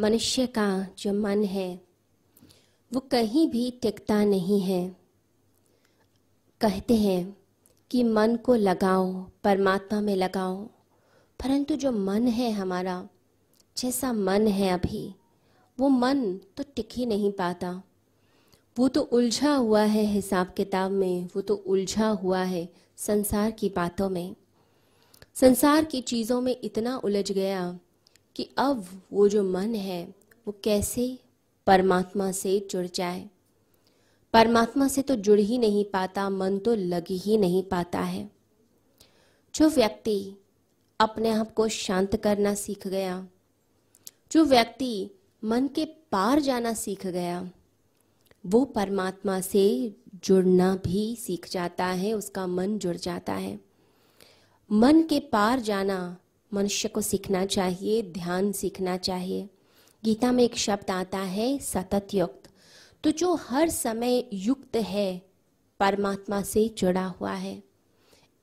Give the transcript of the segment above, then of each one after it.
मनुष्य का जो मन है, वो कहीं भी टिकता नहीं है। कहते हैं कि मन को लगाओ, परमात्मा में लगाओ, परंतु जो मन है हमारा, जैसा मन है अभी, वो मन तो टिक ही नहीं पाता। वो तो उलझा हुआ है हिसाब किताब में, वो तो उलझा हुआ है संसार की बातों में। संसार की चीज़ों में इतना उलझ गया कि अब वो जो मन है, वो कैसे परमात्मा से जुड़ जाए? परमात्मा से तो जुड़ ही नहीं पाता, मन तो लग ही नहीं पाता है। जो व्यक्ति अपने आप को शांत करना सीख गया, जो व्यक्ति मन के पार जाना सीख गया, वो परमात्मा से जुड़ना भी सीख जाता है, उसका मन जुड़ जाता है। मन के पार जाना मनुष्य को सीखना चाहिए, ध्यान सीखना चाहिए। गीता में एक शब्द आता है, सतत युक्त। तो जो हर समय युक्त है, परमात्मा से जुड़ा हुआ है।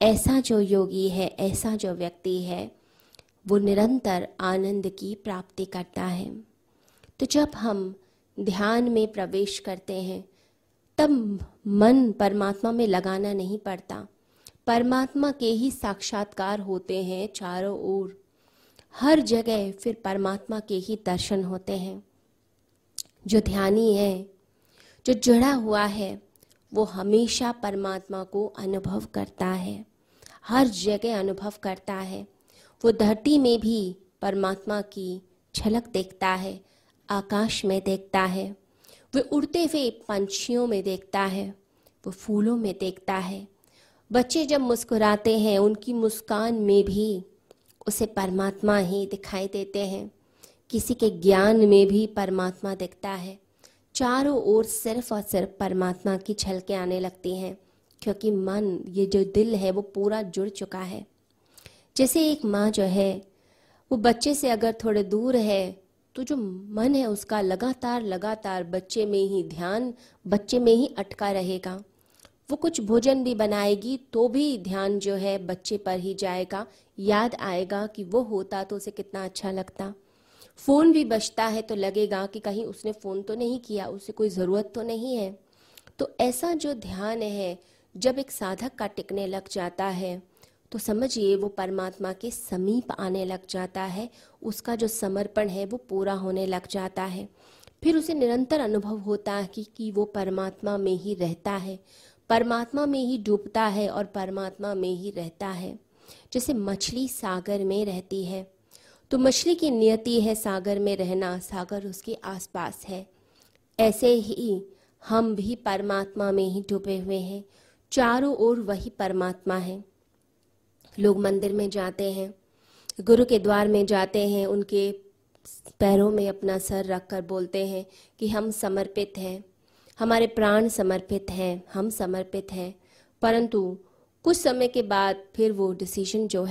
ऐसा जो योगी है, ऐसा जो व्यक्ति है, वो निरंतर आनंद की प्राप्ति करता है। तो जब हम ध्यान में प्रवेश करते हैं, तब मन परमात्मा में लगाना नहीं पड़ता। परमात्मा के ही साक्षात्कार होते हैं चारों ओर। हर जगह फिर परमात्मा के ही दर्शन होते हैं। जो ध्यानी है, जो जुड़ा हुआ है, वो हमेशा परमात्मा को अनुभव करता है। हर जगह अनुभव करता है। वो धरती में भी परमात्मा की झलक देखता है, आकाश में देखता है। वो उड़ते हुए पंछियों में देखता है, वो फूलों में देखता है। बच्चे जब मुस्कुराते हैं, उनकी मुस्कान में भी उसे परमात्मा ही दिखाई देते हैं। किसी के ज्ञान में भी परमात्मा दिखता है। चारों ओर सिर्फ़ और सिर्फ़ परमात्मा की छलके आने लगती हैं, क्योंकि मन, ये जो दिल है, वो पूरा जुड़ चुका है। जैसे एक माँ जो है, वो बच्चे से अगर थोड़े दूर है तो जो मन है, उसका लगातार लगातार बच्चे में ही ध्यान, बच्चे में ही अटका रहेगा। वो कुछ भोजन भी बनाएगी तो भी ध्यान जो है बच्चे पर ही जाएगा। याद आएगा कि वो होता तो उसे कितना अच्छा लगता। फ़ोन भी बचता है तो लगेगा कि कहीं उसने फ़ोन तो नहीं किया उसे कोई ज़रूरत तो नहीं है। तो ऐसा जो ध्यान है जब एक साधक का टिकने लग जाता है तो समझिए वो परमात्मा के समीप आने लग जाता है उसका जो समर्पण है वो पूरा होने लग जाता है। फिर उसे निरंतर अनुभव होता है कि, कि वो परमात्मा में ही रहता है। परमात्मा में ही डूबता है और परमात्मा में ही रहता है, जैसे मछली सागर में रहती है। तो मछली की नियति है सागर में रहना, सागर उसके आसपास है। ऐसे ही हम भी परमात्मा में ही डूबे हुए हैं। चारों ओर वही परमात्मा है। लोग मंदिर में जाते हैं, गुरु के द्वार में जाते हैं, उनके पैरों में अपना सर रखकर बोलते हैं कि हम समर्पित हैं। हमारे प्राण समर्पित हैं, हम समर्पित हैं। परंतु कुछ समय के बाद फिर वो डिसीज़न जो